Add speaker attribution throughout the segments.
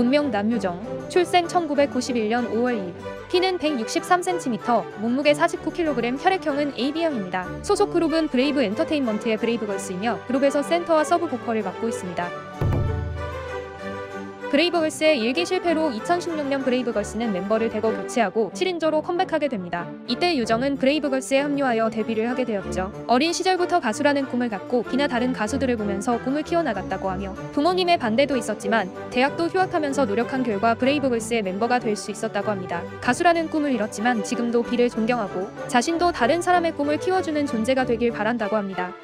Speaker 1: 본명 남유정, 출생 1991년 5월 2일. 키는 163cm, 몸무게 49kg, 혈액형은 AB형입니다. 소속 그룹은 브레이브 엔터테인먼트의 브레이브걸스이며 그룹에서 센터와 서브 보컬을 맡고 있습니다. 브레이브걸스의 일기 실패로 2016년 브레이브걸스는 멤버를 대거 교체하고 7인조로 컴백하게 됩니다. 이때 유정은 브레이브걸스에 합류하여 데뷔를 하게 되었죠. 어린 시절부터 가수라는 꿈을 갖고 비나 다른 가수들을 보면서 꿈을 키워나갔다고 하며 부모님의 반대도 있었지만 대학도 휴학하면서 노력한 결과 브레이브걸스의 멤버가 될 수 있었다고 합니다. 가수라는 꿈을 이뤘지만 지금도 비를 존경하고 자신도 다른 사람의 꿈을 키워주는 존재가 되길 바란다고 합니다.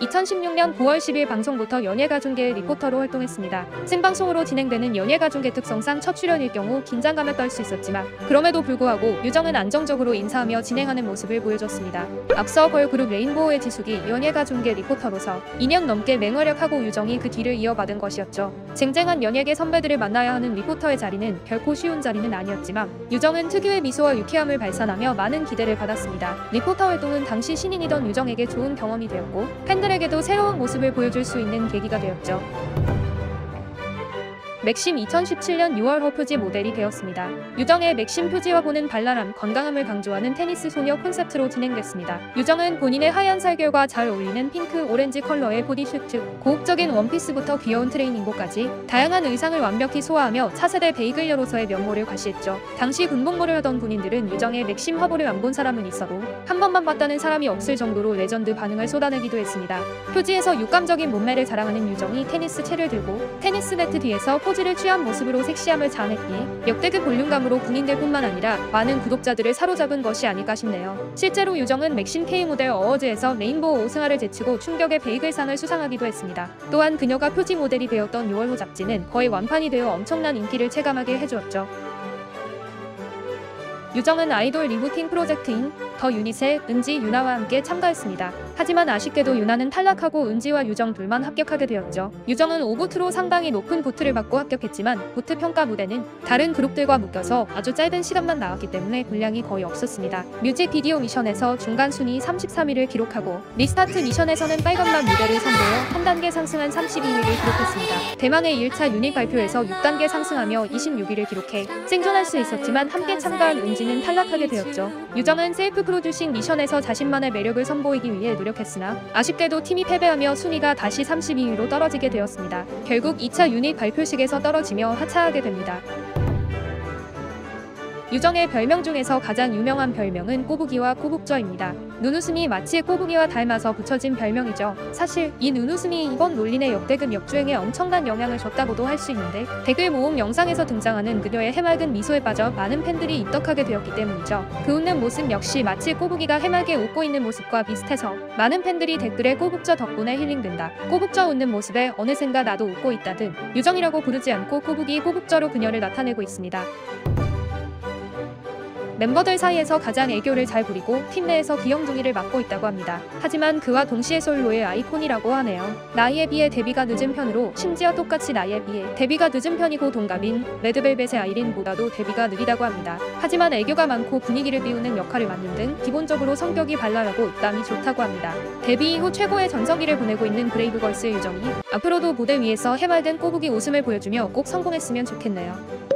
Speaker 1: 2016년 9월 10일 방송부터 연예가중계 리포터로 활동했습니다. 생방송으로 진행되는 연예가중계 특성상 첫 출연일 경우 긴장감에 떨 수 있었지만 그럼에도 불구하고 유정은 안정적으로 인사하며 진행하는 모습을 보여줬습니다. 앞서 걸그룹 레인보우의 지숙이 연예가중계 리포터로서 2년 넘게 맹활약하고 유정이 그 뒤를 이어받은 것이었죠. 쟁쟁한 연예계 선배들을 만나야 하는 리포터의 자리는 결코 쉬운 자리는 아니었지만 유정은 특유의 미소와 유쾌함을 발산하며 많은 기대를 받았습니다. 리포터 활동은 당시 신인이던 유정에게 좋은 경험이 되었고 팬들 에게도 새로운 모습을 보여줄 수 있는 계기가 되었죠. 맥심 2017년 6월 호 표지 모델이 되었습니다. 유정의 맥심 표지 화보는 발랄함, 건강함을 강조하는 테니스 소녀 콘셉트로 진행됐습니다. 유정은 본인의 하얀 살결과 잘 어울리는 핑크, 오렌지 컬러의 보디슈트, 고혹적인 원피스부터 귀여운 트레이닝복까지 다양한 의상을 완벽히 소화하며 차세대 베이글녀로서의 면모를 과시했죠. 당시 군복무를 하던 군인들은 유정의 맥심 화보를 안 본 사람은 있어도 한 번만 봤다는 사람이 없을 정도로 레전드 반응을 쏟아내기도 했습니다. 표지에서 육감적인 몸매를 자랑하는 유정이 테니스 채를 들고 테니스 네트 뒤에서 포즈 를 취한 모습으로 섹시함을 자아냈기에 역대급 볼륨감으로 군인들뿐만 아니라 많은 구독자들을 사로잡은 것이 아닐까 싶네요. 실제로 유정은 맥심 K 모델 어워즈에서 레인보우 오승아를 제치고 충격의 베이글상을 수상하기도 했습니다. 또한 그녀가 표지 모델이 되었던 6월호 잡지는 거의 완판이 되어 엄청난 인기를 체감하게 해주었죠. 유정은 아이돌 리부팅 프로젝트인 더 유닛에 은지, 유나와 함께 참가했습니다. 하지만 아쉽게도 유나는 탈락하고 은지와 유정 둘만 합격하게 되었죠. 유정은 5boot로 상당히 높은 boot를 받고 합격했지만 boot 평가 무대는 다른 그룹들과 묶여서 아주 짧은 시간만 나왔기 때문에 분량이 거의 없었습니다. 뮤직비디오 미션에서 중간 순위 33위를 기록하고 restart 미션에서는 빨간맛 무대를 선보여 한 단계 상승한 32위를 기록했습니다. 대망의 1차 유닛 발표에서 6단계 상승하며 26위를 기록해 생존할 수 있었지만 함께 참가한 은지는 탈락하게 되었죠. 유정은 self producing 미션에서 자신만의 매력을 선보이기 위해 노력했으나 아쉽게도 팀이 패배하며 순위가 다시 32위로 떨어지게 되었습니다. 결국 2차 유닛 발표식에서 떨어지며 하차하게 됩니다. 유정의 별명 중에서 가장 유명한 별명은 꼬부기와 꼬북저입니다. 눈웃음이 마치 꼬부기와 닮아서 붙여진 별명이죠. 사실 이 눈웃음이 이번 논린의 역대급 역주행에 엄청난 영향을 줬다고도 할 수 있는데 댓글 모음 영상에서 등장하는 그녀의 해맑은 미소에 빠져 많은 팬들이 입덕하게 되었기 때문이죠. 그 웃는 모습 역시 마치 꼬부기가 해맑게 웃고 있는 모습과 비슷해서 많은 팬들이 댓글에 꼬북저 덕분에 힐링된다. 꼬북저 웃는 모습에 어느샌가 나도 웃고 있다 등 유정이라고 부르지 않고 꼬부기 꼬북저로 그녀를 나타내고 있습니다. 멤버들 사이에서 가장 애교를 잘 부리고 팀 내에서 귀염둥이를 맡고 있다고 합니다. 하지만 그와 동시에 솔로의 아이콘이라고 하네요. 나이에 비해 데뷔가 늦은 편으로 심지어 똑같이 나이에 비해 데뷔가 늦은 편이고 동갑인 레드벨벳의 아이린보다도 데뷔가 느리다고 합니다. 하지만 애교가 많고 분위기를 띄우는 역할을 맡는 등 기본적으로 성격이 발랄하고 입담이 좋다고 합니다. 데뷔 이후 최고의 전성기를 보내고 있는 브레이브걸스의 유정이 앞으로도 무대 위에서 해맑은 꼬부기 웃음을 보여주며 꼭 성공했으면 좋겠네요.